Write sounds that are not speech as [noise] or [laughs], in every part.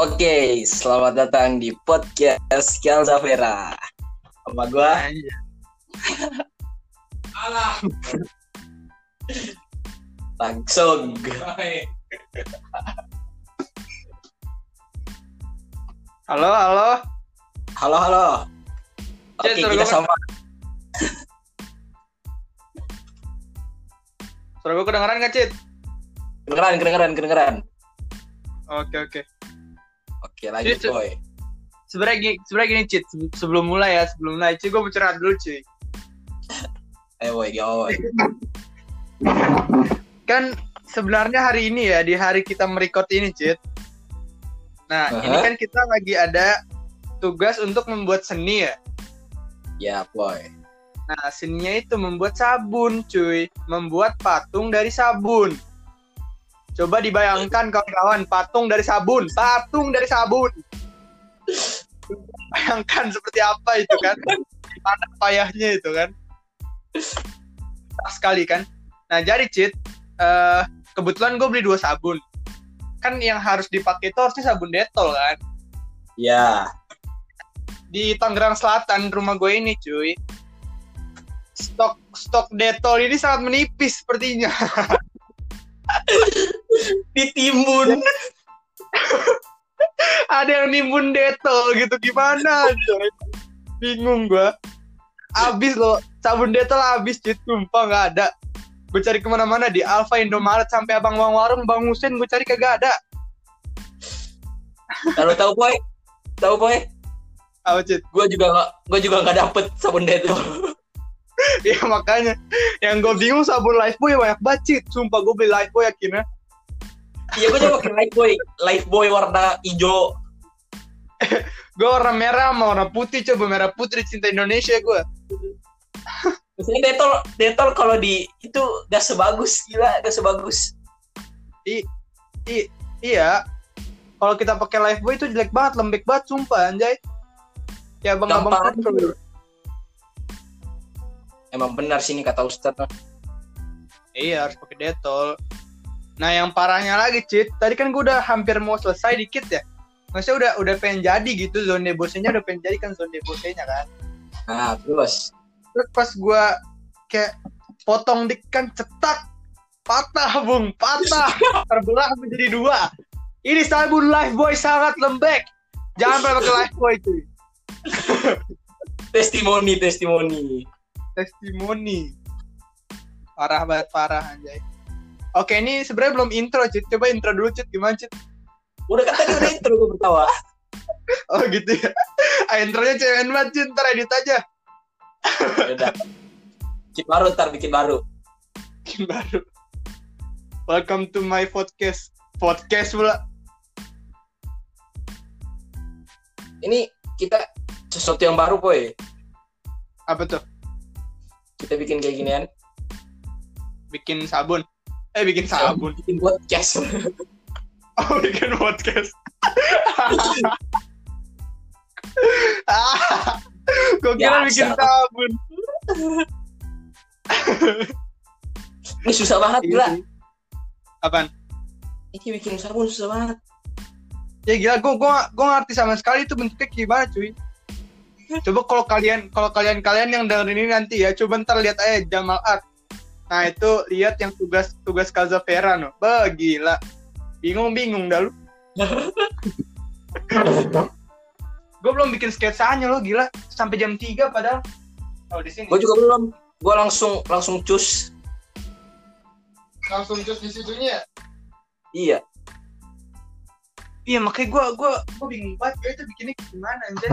Oke, selamat datang di podcast Kial Zafera. Sama gua Alah. langsung. Halo, halo. Halo, halo. Oke, Cek, suara kita gua- sama. Suara gue kedengeran gak, Cit? Kedengeran, kedengeran, kedengeran. Oke, oke. Oke, lanjut, cek. boy. Sebenarnya gini, sebenarnya gini, Cit. Sebelum mulai ya, sebelum mulai, Cit, gue curhat dulu, cuy. [laughs] Eh, boy, yo, boy. Kan sebenarnya hari ini ya, di hari kita merecord ini, Cit. Nah, Aha. ini kan kita lagi ada tugas untuk membuat seni ya. Ya, boy. Nah, seninya itu membuat sabun, cuy. Membuat patung dari sabun. Coba dibayangkan kawan-kawan, patung dari sabun, patung dari sabun. Bayangkan seperti apa itu kan? Gimana payahnya itu kan? Pas sekali kan? Nah, jadi Cit, eh, kebetulan gue beli dua sabun. Kan yang harus dipakai itu harusnya sabun detol kan? Ya, di Tangerang Selatan rumah gue ini cuy stok stok detol ini sangat menipis sepertinya [laughs] [laughs] ditimbun. [laughs] ada yang nimbun detol gitu gimana coy bingung gue abis loh sabun detol abis cuy sumpah nggak ada gue cari ke mana-mana di Alfa Indomaret sampai abang bang warung bang Husen gue cari kagak ada Kalau tahu, boy. Tahu, boy. apa cuy Gua juga nggak, gua juga nggak dapet sabun detol. [laughs] ya makanya yang gue bingung sabun Lifebuoy banyak banget Cit. sumpah gue beli Lifebuoy akhirnya Iya, gua juga pakai boy, light boy warna hijau. [laughs] gue warna merah sama warna putih coba merah putih cinta Indonesia gue Maksudnya detol, detol kalau di itu gak sebagus, gila, gak sebagus. I, iya. Kalau kita pakai Lifebuoy itu jelek banget, lembek banget sumpah anjay. Ya bang abang. Emang benar sih ini kata Ustadz. Iya harus pakai detol. Nah yang parahnya lagi Cit, tadi kan gue udah hampir mau selesai dikit ya. Maksudnya udah udah pengen jadi gitu zone debosenya udah pengen jadi kan zone debosenya kan. Nah, terus. Terus pas gue kayak potong dik kan cetak patah bung patah [laughs] terbelah menjadi dua. Ini sabun Lifebuoy sangat lembek. Jangan pernah pakai Lifebuoy cuy. [laughs] Testimoni, testimoni. Testimoni. Parah banget parah anjay. Oke ini sebenarnya belum intro Cit. Coba intro dulu Cit. Gimana Cit? Udah kan tadi udah intro gue bertawa. [laughs] oh gitu ya. Ah, intronya cewek banget Cit. Ntar edit aja. Udah. Bikin baru ntar bikin baru. Bikin baru. Welcome to my podcast. Podcast pula. Ini kita sesuatu yang baru, boy. apa tuh Kita bikin kayak ginian. bikin sabun eh bikin sabun Bikin podcast. [laughs] oh bikin podcast [laughs] gue kira Biasa. bikin sabun [laughs] Ini susah banget, gila. apaan Ini bikin sabun susah banget. ya gila gue gue gue ngerti sama sekali itu bentuknya gimana cuy coba kalau kalian kalau kalian kalian yang dengerin ini nanti ya coba ntar lihat aja Jamal Art. Nah itu lihat yang tugas tugas Calzavera no. Bah gila. Bingung bingung dah lu. [laughs] Gue belum bikin sketsanya lo gila. Sampai jam 3 padahal. Oh di sini. Gue juga belum. Gue langsung langsung cus. langsung cus di situnya Iya. iya makanya gue gue gue bingung banget gue itu bikinnya gimana anjir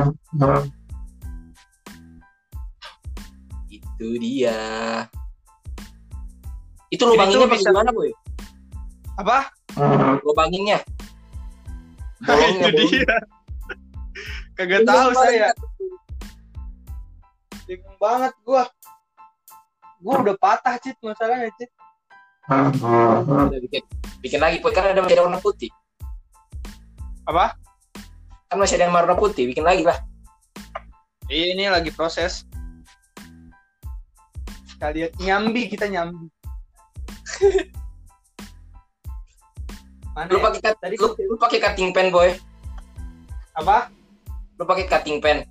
Itu dia. Itu lubanginnya bisa- gimana, boy? apa Lubanginnya. Nah, [laughs] Bolongnya, itu bolong. dia kagak tahu Bingung saya banget. bingung banget gua gua udah patah cit masalahnya cit Udah bikin, bikin lagi, boy. Karena ada masih ada warna putih. apa Kan masih ada yang warna putih. Bikin lagi lah. Iya, ini lagi proses kalian nyambi kita nyambi [laughs] Mana Lu ya? pakai cut, Tadi lu, lu pakai cutting pen, boy. Apa? Lu pakai cutting pen.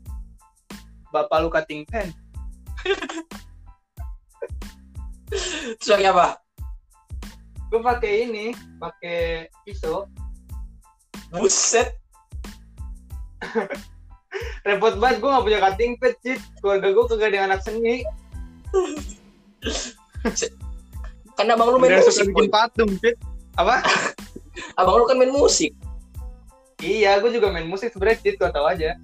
Bapak lu cutting pen. [laughs] Terus pakai apa? Gue pakai ini, pakai pisau. Buset. [laughs] Repot banget, gue gak punya cutting pad, Cit. Keluarga gue kagak ada anak seni. Kan abang lu main Udah musik, bikin patung, Cit. Apa? [laughs] Abang lu kan main musik. Iya, gue juga main musik sebenernya, Cit. Gue tau aja.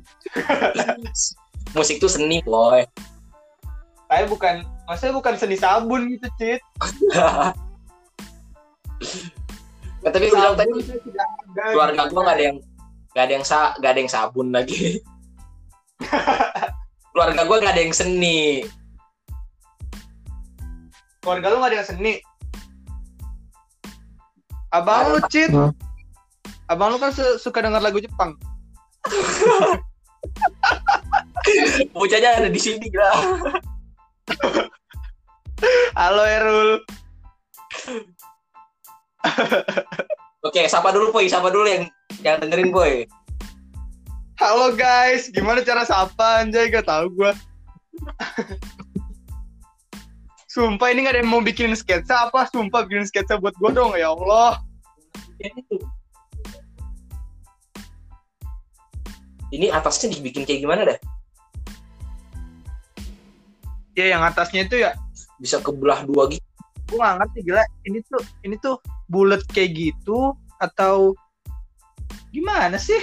[laughs] musik tuh seni, boy. Saya bukan, maksudnya bukan seni sabun gitu, Cit. Nah, [laughs] tapi gue bilang tadi ada, keluarga gue gak ada yang gak ada yang sa gak ada yang sabun lagi. keluarga gue gak ada yang seni. Keluarga lu gak ada yang seni. Abang lu, Cit. Hmm. Abang lu kan su- suka denger lagu Jepang. [laughs] Bocahnya ada di sini lah. Halo, Erul. Oke, sapa dulu Boy, sapa dulu yang yang dengerin Boy. Halo, guys. Gimana cara sapa, anjay? Gak tau gue. Sumpah ini gak ada yang mau bikin sketsa apa? Sumpah bikin sketsa buat gue dong, ya Allah. Ini atasnya dibikin kayak gimana dah? Ya yang atasnya itu ya Bisa kebelah dua gitu. gue gak ngerti gila ini tuh ini tuh bulat kayak gitu atau gimana sih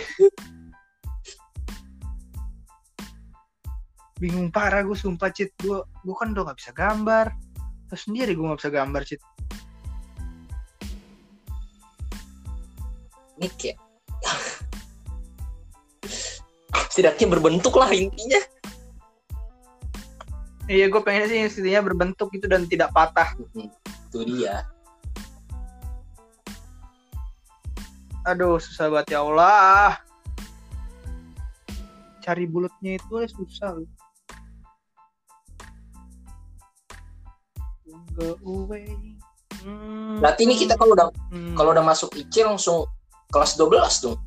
bingung parah gue sumpah cit gue gue kan udah gak bisa gambar terus sendiri gue gak bisa gambar cit Ini kayak setidaknya berbentuk lah intinya. iya gue pengen sih intinya berbentuk gitu dan tidak patah Hmm, Itu dia. aduh susah banget ya Allah cari bulatnya itu aja susah loh. Go away. Hmm. Berarti ini kita kalau udah Hmm. kalau udah masuk IC langsung kelas 12 dong.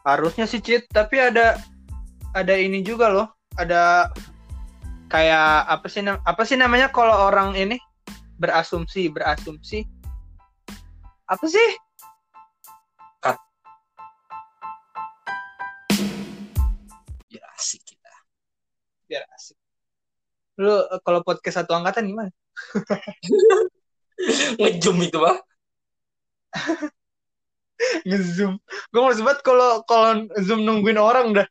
harusnya sih cheat tapi ada ada ini juga loh ada kayak apa sih nam- apa sih namanya kalau orang ini berasumsi berasumsi apa sih Ya asik kita. biar asik lu eh, kalau podcast satu angkatan gimana? [laughs] Ngejum itu mah. [laughs] ngezoom. Gue mau banget kalau kalau zoom nungguin orang dah.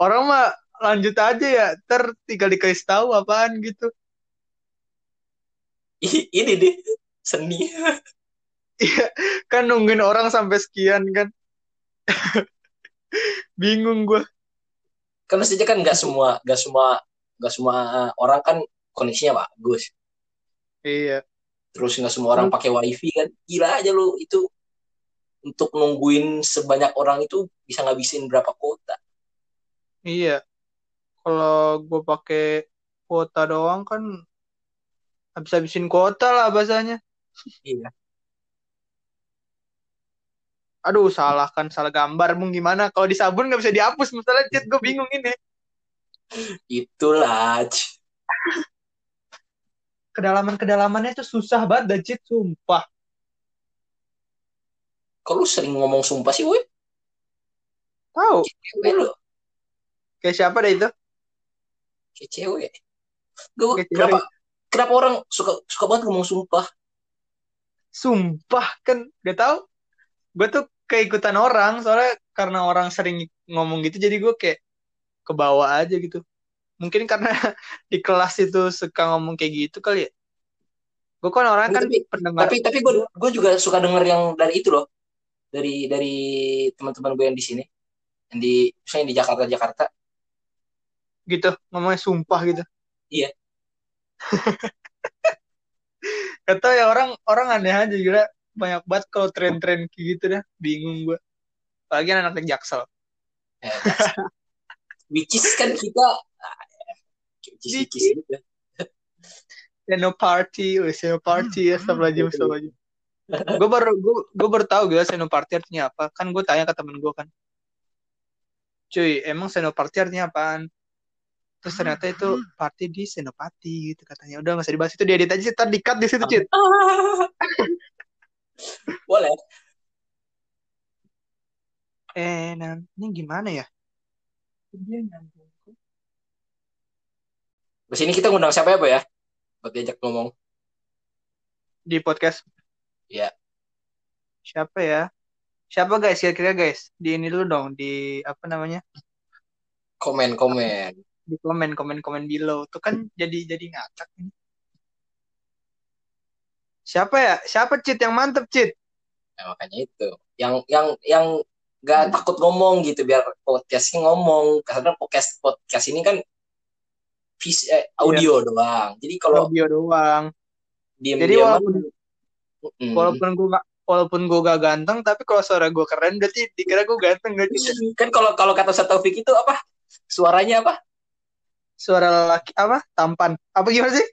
Orang mah lanjut aja ya. Ter tinggal dikasih tahu apaan gitu. [laughs] Ini deh seni. kan nungguin orang sampai sekian kan. Bingung gue Kan mestinya kan nggak semua nggak semua nggak semua orang kan koneksinya bagus. iya Terus nggak semua orang pakai wifi kan. Gila aja lu itu untuk nungguin sebanyak orang itu bisa ngabisin berapa kuota. Iya. Kalau gue pakai kuota doang kan habis-habisin kuota lah bahasanya. Iya. Aduh, salah kan salah gambar mung gimana? Kalau di sabun nggak bisa dihapus, masalah chat gue bingung ini. Itulah. Kedalaman-kedalamannya itu susah banget dah cheat, sumpah. Kalau lu sering ngomong sumpah sih, woi. Tahu? Cewek lu. Kayak siapa dah itu? Kayak cewek. Gue Kayak cewek. kenapa kenapa orang suka suka banget ngomong sumpah? Sumpah kan gak tahu. Gue tuh keikutan orang soalnya karena orang sering ngomong gitu jadi gue kayak ke bawah aja gitu. Mungkin karena [laughs] di kelas itu suka ngomong kayak gitu kali ya. Gue kan orang kan Tapi- pendengar. Tapi tapi gue gue juga suka denger yang dari itu loh. Dari dari teman-teman gue yang di sini. Yang di misalnya di Jakarta Jakarta. gitu ngomongnya sumpah gitu Iya. [laughs] Gak tau ya orang orang aneh aja gila banyak banget kalau tren-tren kayak gitu dah bingung gue apalagi anak jaksel Eh, [laughs] which is kan kita ah, is, which is gitu. Seno party, wih Seno party ya, astagfirullahaladzim, Betul. astagfirullahaladzim. gue baru gue gue baru tahu gitu senoparty artinya apa kan gue tanya ke temen gue kan cuy emang senoparty artinya apaan terus ternyata itu party di senopati gitu katanya udah nggak usah dibahas itu diedit aja sih ntar dikat di situ cit [laughs] Boleh. eh nah, ini gimana ya Di sini kita ngundang siapa ya, Boy ya? Buat diajak ngomong. di podcast Iya. siapa ya siapa guys kira-kira guys di ini dulu dong di apa namanya Komen, komen. di komen komen komen below tuh kan jadi jadi ngakak ini siapa ya siapa cit yang mantep cit Nah, makanya itu. Yang yang yang gak takut ngomong gitu biar podcastnya ngomong. Karena podcast podcast ini kan vis eh, audio doang. Jadi kalau audio doang. Diem Jadi diem walaupun- walaupun gue gak walaupun gue gak ganteng tapi kalau suara gue keren berarti dikira gue ganteng gak cit kan kalau kalau kata Taufik itu apa? Suaranya apa? suara laki apa? Tampan. Apa gimana sih?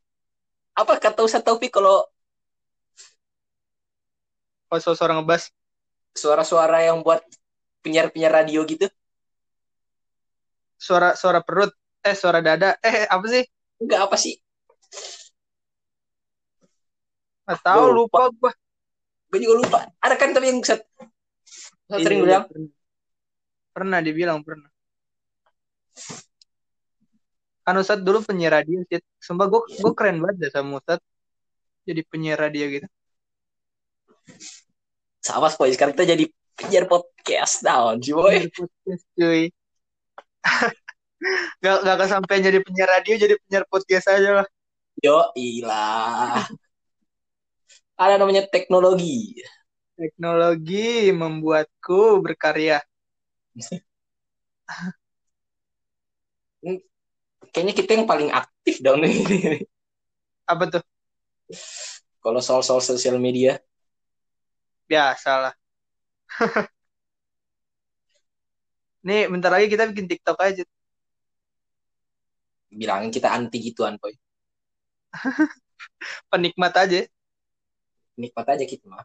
Apa kata Ustaz Taufik kalau kalau suara, suara ngebas. suara-suara yang buat penyiar-penyiar radio gitu? suara suara perut. Eh suara dada. Eh apa sih? Enggak apa sih? nggak tahu Gua lupa gue Gue juga lupa. Ada kan tapi yang Ustaz? Sering bilang. pernah. pernah dibilang pernah. Kan Ustadz dulu penyiar radio sih. Sumpah gue gue keren banget deh sama Ustadz jadi penyiar radio gitu. Sama boy sekarang kita jadi penyiar podcast down boy. Penyiar podcast cuy [laughs] gak gak kesampean jadi penyiar radio jadi penyiar podcast aja lah Yo ilah. Ada namanya teknologi. teknologi membuatku berkarya [laughs] Kayaknya kita yang paling aktif dong ini. apa tuh Kalau soal-soal sosial media. biasa lah [laughs] nih bentar lagi kita bikin TikTok aja Bilangin kita anti gituan boy. [laughs] penikmat aja Nikmat aja kita mah.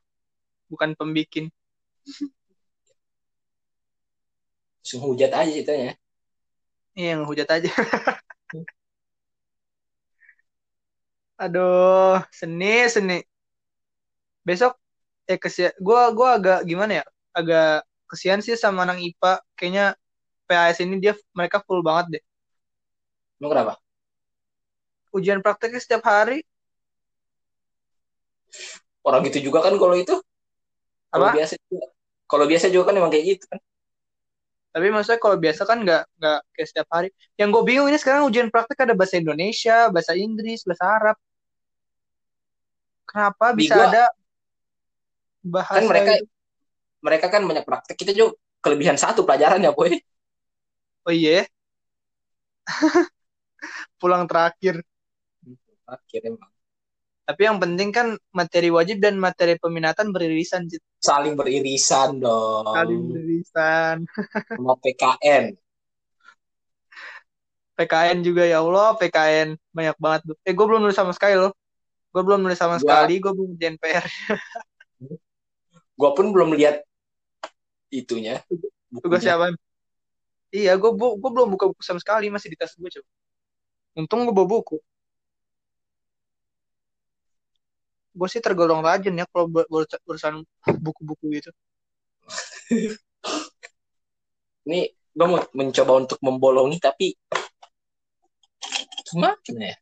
bukan pembikin Langsung hujat aja ceritanya. Iya, ngehujat aja. [laughs] Aduh, seni seni. Besok eh kesia gua gua agak gimana ya? Agak kesian sih sama anak IPA. Kayaknya PAS ini dia mereka full banget deh. Emang kenapa? Ujian prakteknya setiap hari. Orang gitu juga kan kalau itu. Kalau Apa? biasa juga. Kalau biasa juga kan emang kayak gitu kan. Tapi maksudnya kalau biasa kan nggak nggak kayak setiap hari. Yang gue bingung ini sekarang ujian praktek ada bahasa Indonesia, bahasa Inggris, bahasa Arab. Kenapa Di bisa gua- ada bahasa Kan mereka itu? Mereka kan banyak praktek. Kita juga kelebihan satu pelajaran ya boy. Oh iya. [laughs] Pulang terakhir. Akhirnya emang. Tapi yang penting kan materi wajib dan materi peminatan beririsan. Saling beririsan dong. Saling beririsan. [laughs] Sama PKN. PKN juga ya Allah, PKN banyak banget. Eh gue belum nulis sama sekali loh. Gue belum nulis sama Gua- sekali, gue belum ngerjain PR. [laughs] Gua pun belum lihat itunya. Tugas bukunya. siapa? Iya, gue bu gue belum buka buku sama sekali, masih di tas gue coba. Untung gue bawa buku. Gue sih tergolong rajin ya kalau urusan buku-buku gitu. [laughs] Ini gue mau mencoba untuk membolongi tapi gimana ya?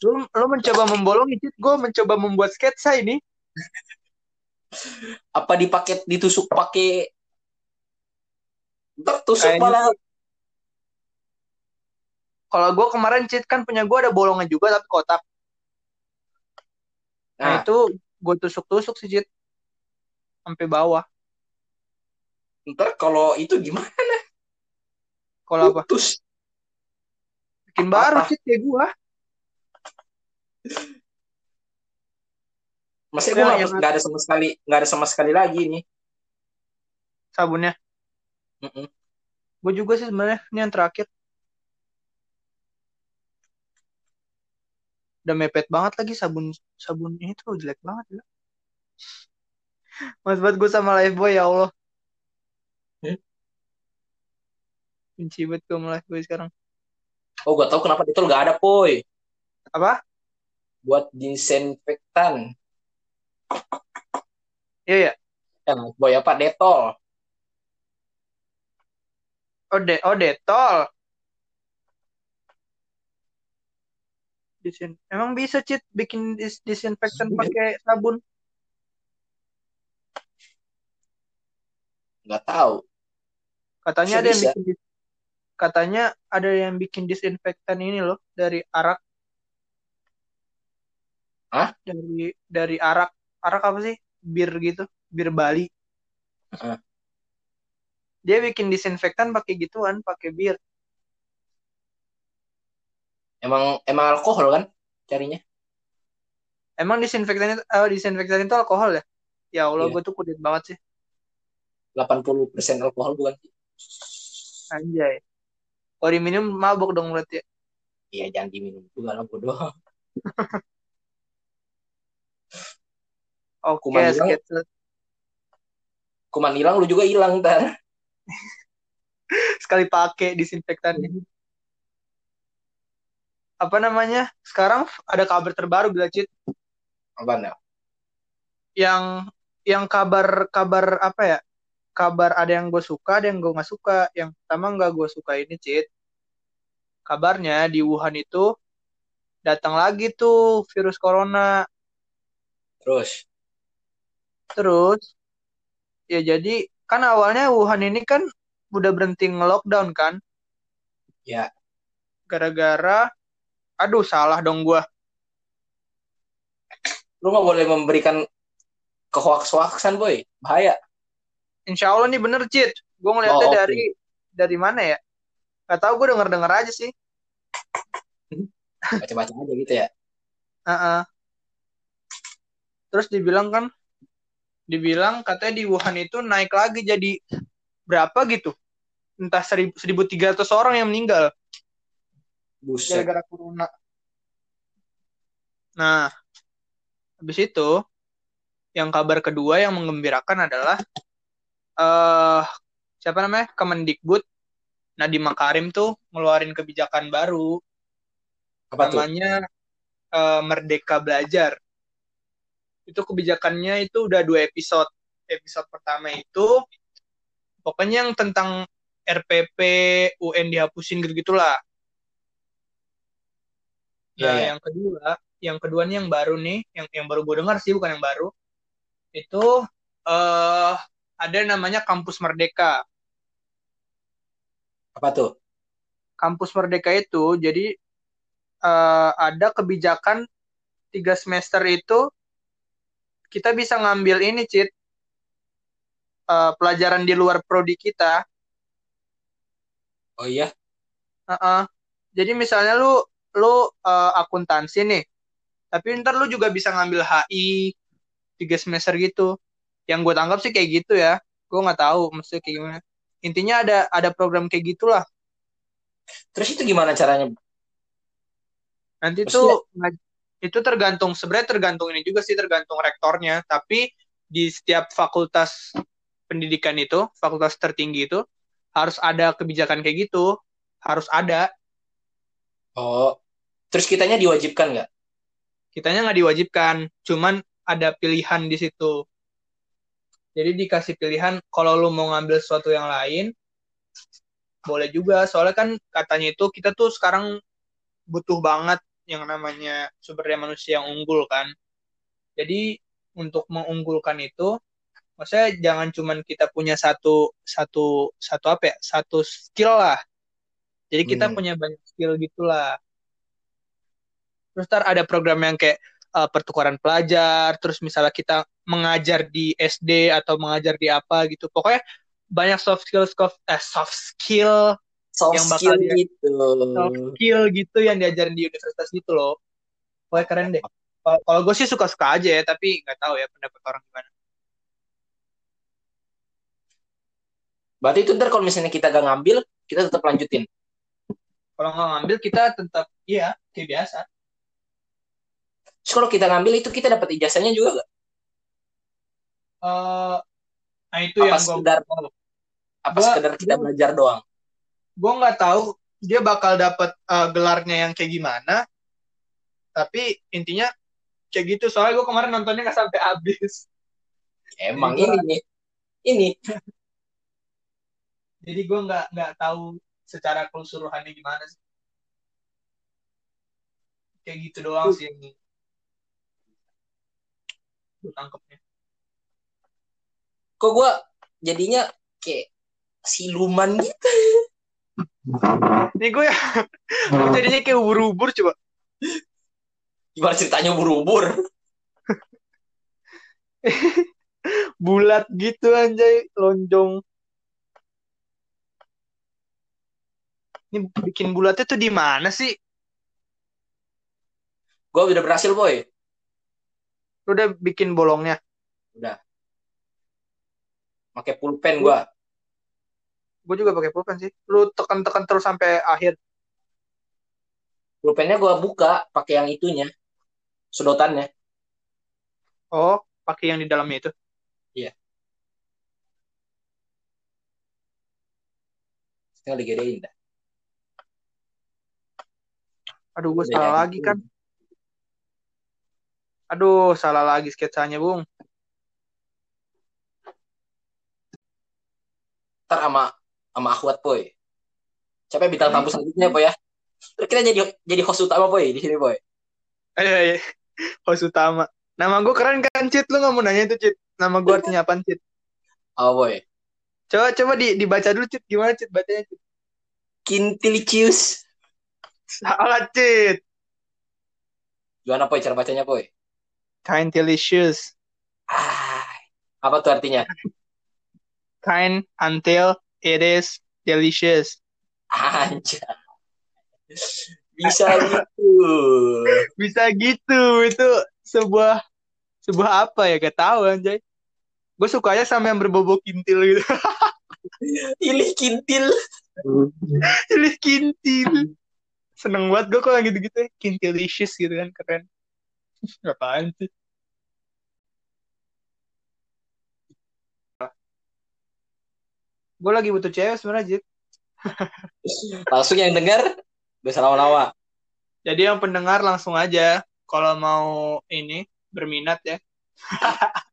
Lu, lu mencoba membolongi. Gue mencoba membuat sketsa ini. [laughs] Apa dipakai ditusuk pakai tertusuk Kayaknya malah Kalau gue kemarin, Cit, kan punya gue ada bolongan juga tapi kotak. Nah, Nah, itu gue tusuk-tusuk sih, Cit. Sampai bawah. ntar kalau itu gimana? Kalau apa? Putus. Bikin baru? Cit, kayak gue. Maksudnya Ya, gue yang- nggak ada sama sekali nggak ada sama sekali lagi nih. Sabunnya. Mm-mm. Gue juga sih sebenarnya. Ini yang terakhir. Udah mepet banget lagi sabun sabun ini tuh jelek banget ya. Mas banget gue sama Lifeboy ya Allah. Hmm? Benci banget gue sama Lifeboy sekarang. Oh, gua tahu kenapa Detol gak ada, Poy. Apa? Buat disinfektan. Iya ya. Ya, boy apa? Detol. Oh, de oh detol. Disin Emang bisa cheat bikin dis disinfektan pakai sabun? Nggak tahu. Katanya Bisa, ada yang bisa. bikin katanya ada yang bikin disinfektan ini loh dari arak. Hah? Dari dari arak. Arak apa sih? Bir gitu, bir Bali. Heeh. Dia bikin disinfektan pakai gituan, pakai bir. Emang emang alkohol kan carinya? Emang disinfektan itu, eh, disinfektan itu alkohol ya? Ya Allah, Iya. gue tuh kudit banget sih. 80% alkohol bukan? Anjay. Kalau diminum mabok dong berarti. ya. Iya, jangan diminum juga lah bodoh. [laughs] Oke, Kuman hilang. Kuman hilang lu juga hilang ntar. [laughs] Sekali pakai disinfektannya. Apa namanya? Sekarang ada kabar terbaru bila Cit. Apaan ya? Yang yang kabar kabar apa ya? Kabar ada yang gue suka, ada yang gue nggak suka. Yang pertama nggak gue suka ini Cit. Kabarnya di Wuhan itu datang lagi tuh virus corona. Terus, Terus ya jadi kan awalnya Wuhan ini kan udah berhenti nge-lockdown kan ya gara-gara aduh salah dong gua. lu nggak boleh memberikan kehoaks-hoaksan boy. Bahaya. Insya Allah nih bener Cit. Gue ngeliatnya Oh, oke. dari dari mana ya? Gak tau gue denger-denger aja sih. Baca-baca aja gitu ya. Heeh. Terus dibilang kan, dibilang katanya di Wuhan itu naik lagi jadi berapa gitu? Entah 1.300 orang yang meninggal Buset. gara-gara corona. Nah, habis itu yang kabar kedua yang menggembirakan adalah eh siapa namanya? Kemendikbud Nadiem Makarim tuh ngeluarin kebijakan baru Apa tuh? namanya eh, Merdeka Belajar. Itu kebijakannya itu udah dua episode. Episode pertama itu pokoknya yang tentang RPP UN dihapusin gitu-gitulah. Iya, Nah, iya. yang kedua, yang kedua nih yang baru nih, yang yang baru gue dengar sih bukan yang baru. Itu eh ada namanya Kampus Merdeka. Apa tuh? Kampus Merdeka itu jadi eh, ada kebijakan tiga semester itu kita bisa ngambil ini, Cit. Eh, pelajaran di luar prodi kita. Oh iya. Heeh. Jadi misalnya lu lu eh, akuntansi nih, tapi ntar lu juga bisa ngambil HI tiga semester gitu. Yang gue tangkap sih kayak gitu ya. Gue nggak tahu maksudnya kayak gimana. Intinya ada ada program kayak gitulah. Terus itu gimana caranya? Nanti Maksudnya- tuh itu tergantung sebenarnya tergantung ini juga sih tergantung rektornya. Tapi di setiap fakultas pendidikan itu, fakultas tertinggi itu harus ada kebijakan kayak gitu. Harus ada. Oh. Terus kitanya diwajibkan nggak? kitanya nggak diwajibkan, cuman ada pilihan di situ. Jadi dikasih pilihan kalau lu mau ngambil sesuatu yang lain, boleh juga. Soalnya kan katanya itu kita tuh sekarang butuh banget yang namanya sumber daya manusia yang unggul kan. Jadi untuk mengunggulkan itu, maksudnya jangan cuman kita punya satu satu satu apa ya, satu skill lah. Jadi kita Hmm. punya banyak skill gitulah. Terus ntar ada program yang kayak uh, pertukaran pelajar, terus misalnya kita mengajar di SD atau mengajar di apa gitu. Pokoknya banyak soft skill, soft, eh, soft skill, Soft Yang bakal skill dia- gitu. soft skill gitu yang diajarin di universitas gitu loh. Pokoknya keren deh. Kalau- gue sih suka-suka aja ya, tapi nggak tahu ya pendapat orang gimana. Berarti itu ntar kalau misalnya kita gak ngambil, kita tetap lanjutin. Kalau nggak ngambil kita tetap iya kayak biasa. Terus kalau kita ngambil itu kita dapat ijazahnya juga gak? eh nah itu apa yang sekedar apa Gua- sekedar kita gua- belajar doang gue nggak tahu dia bakal dapat eh, gelarnya yang kayak gimana tapi intinya kayak gitu. Soalnya gue kemarin nontonnya nggak sampai habis. Emang Jadi ini. [laughs] gua- nih ini. Jadi gue nggak nggak tahu secara keseluruhannya gimana sih. Kayak gitu doang sih yang gue tangkepnya. Kok gue jadinya kayak siluman gitu [laughs] ini gue ya. Gue jadinya kayak ubur-ubur coba. Gimana ceritanya ubur-ubur? Bulat gitu anjay. Lonjong. Ini bikin bulatnya tuh di mana sih? Gue udah berhasil boy. Lu udah bikin bolongnya? Pakai pulpen gue gue juga pakai pulpen sih. Lu tekan-tekan terus sampai akhir. Pulpennya gue buka pakai yang itunya sedotannya. Oh pakai yang di dalamnya itu? Tinggal digedein dah. Aduh gue salah lagi kan? Aduh salah lagi sketsanya bung. Ntar sama sama akhwat boy. Siapa yang bintang tamu selanjutnya boy ya? Terus kita jadi jadi host utama boy di sini boy. Eh host utama. Nama gue keren kan Cit lu nggak mau nanya itu Cit nama gue artinya apa Cit oh boy. Coba coba di, dibaca dulu Cit gimana Cit bacanya Cit kintilicious salah Cit gimana boy cara bacanya boy? Kind delicious ah. Apa tuh artinya? Kind until it is delicious. Anjay. Bisa gitu. [laughs] Bisa gitu. Itu sebuah sebuah apa ya? Gak tahu anjay. Gue sukanya sama yang berbobot kintil gitu. [laughs] Pilih kintil. Pilih kintil. Seneng banget gue kalau gitu-gitu. Kintilicious gitu kan keren. [laughs] Apaan sih gue lagi butuh cewek sebenarnya Jit. [laughs] Langsung yang dengar bisa lama-lama jadi yang pendengar langsung aja kalau mau ini berminat ya. [laughs]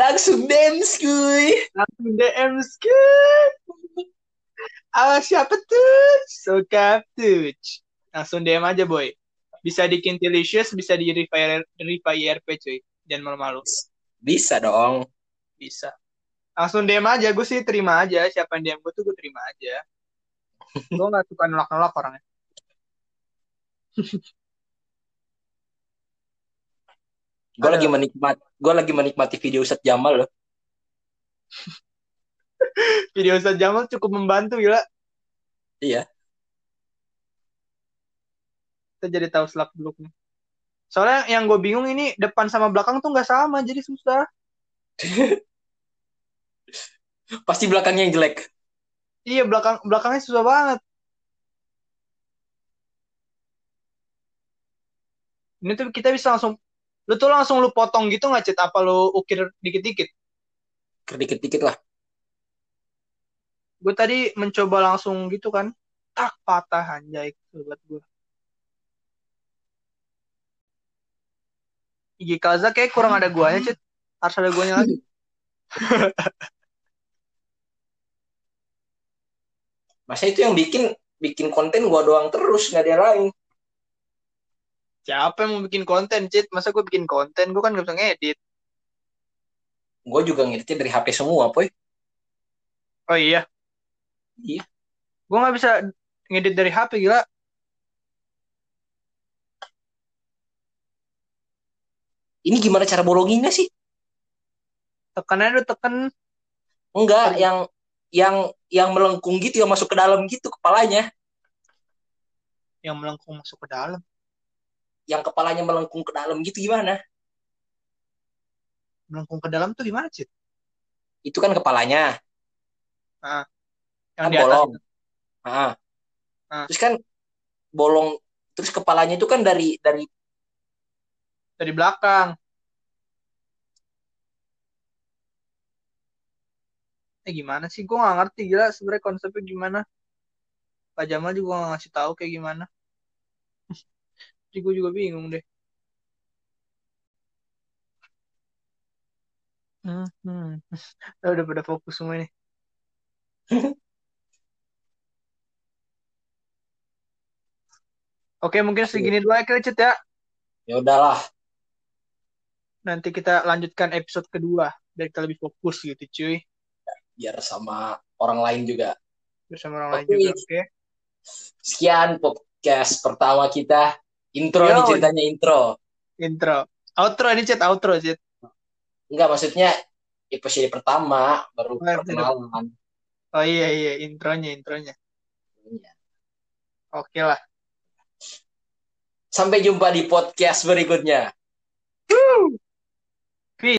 Langsung dance kuy langsung DM skip ah siapa tuh? Suka tuh. Langsung DM aja boy. Bisa di Kintilicious bisa di Refi Refi IRP cuy. Jangan malu-malu. Bisa dong. Bisa langsung DM aja gue sih terima aja. Siapa yang DM gue tuh gue terima aja. Gue nggak suka nolak-nolak orangnya. Gue lagi menikmat gue lagi menikmati video Ustadz Jamal loh. [laughs] Video Ustaz Jamal cukup membantu gila. Iya. Kita jadi tahu selak beluknya soalnya yang gue bingung ini depan sama belakang tuh nggak sama jadi susah [laughs] pasti belakangnya yang jelek. Iya belakang belakangnya susah banget. Ini tuh kita bisa langsung lu tuh langsung lu potong gitu nggak Cit? apa lu ukir dikit-dikit? Dikit-dikit lah. Gue tadi mencoba langsung gitu kan. Tak patah anjay buat gue Igi Kaza kayak kurang ada guanya Cit. Harus ada guanya lagi [laughs] masa itu yang bikin bikin konten gua doang terus nggak ada yang lain. Siapa yang mau bikin konten Cit masa gue bikin konten? Gue kan gak bisa ngedit. Gue juga ngeditnya dari HP semua poy. Oh iya? Iya. gue nggak bisa ngedit dari HP gila. Ini gimana cara bolonginnya sih? Tekannya udah tekan. Enggak yang yang yang melengkung gitu yang masuk ke dalam gitu kepalanya yang melengkung masuk ke dalam yang kepalanya melengkung ke dalam gitu gimana melengkung ke dalam tuh gimana Cit? itu kan kepalanya yang kan di atas bolong itu. Ah. Ah. terus kan bolong terus kepalanya itu kan dari dari dari belakang konsepnya gimana sih gue nggak ngerti gila sebenarnya konsepnya gimana Pak Jamal juga nggak ngasih tahu kayak gimana jadi gue juga bingung deh hmm, hmm. [laughs] udah pada fokus semua ini [laughs] Oke, mungkin segini dulu ya Krecet ya. Ya udahlah. Nanti kita lanjutkan episode kedua biar kita lebih fokus gitu, cuy. Biar sama orang lain juga. Bersama orang lain juga, oke. Okay. Sekian podcast pertama kita. Intro Yo, nih ceritanya intro. Intro. Outro ini chat outro, chat. Enggak, maksudnya episode pertama baru oh, perkenalan. Oh iya iya, intronya intronya. Iya. Oke lah. Sampai jumpa di podcast berikutnya.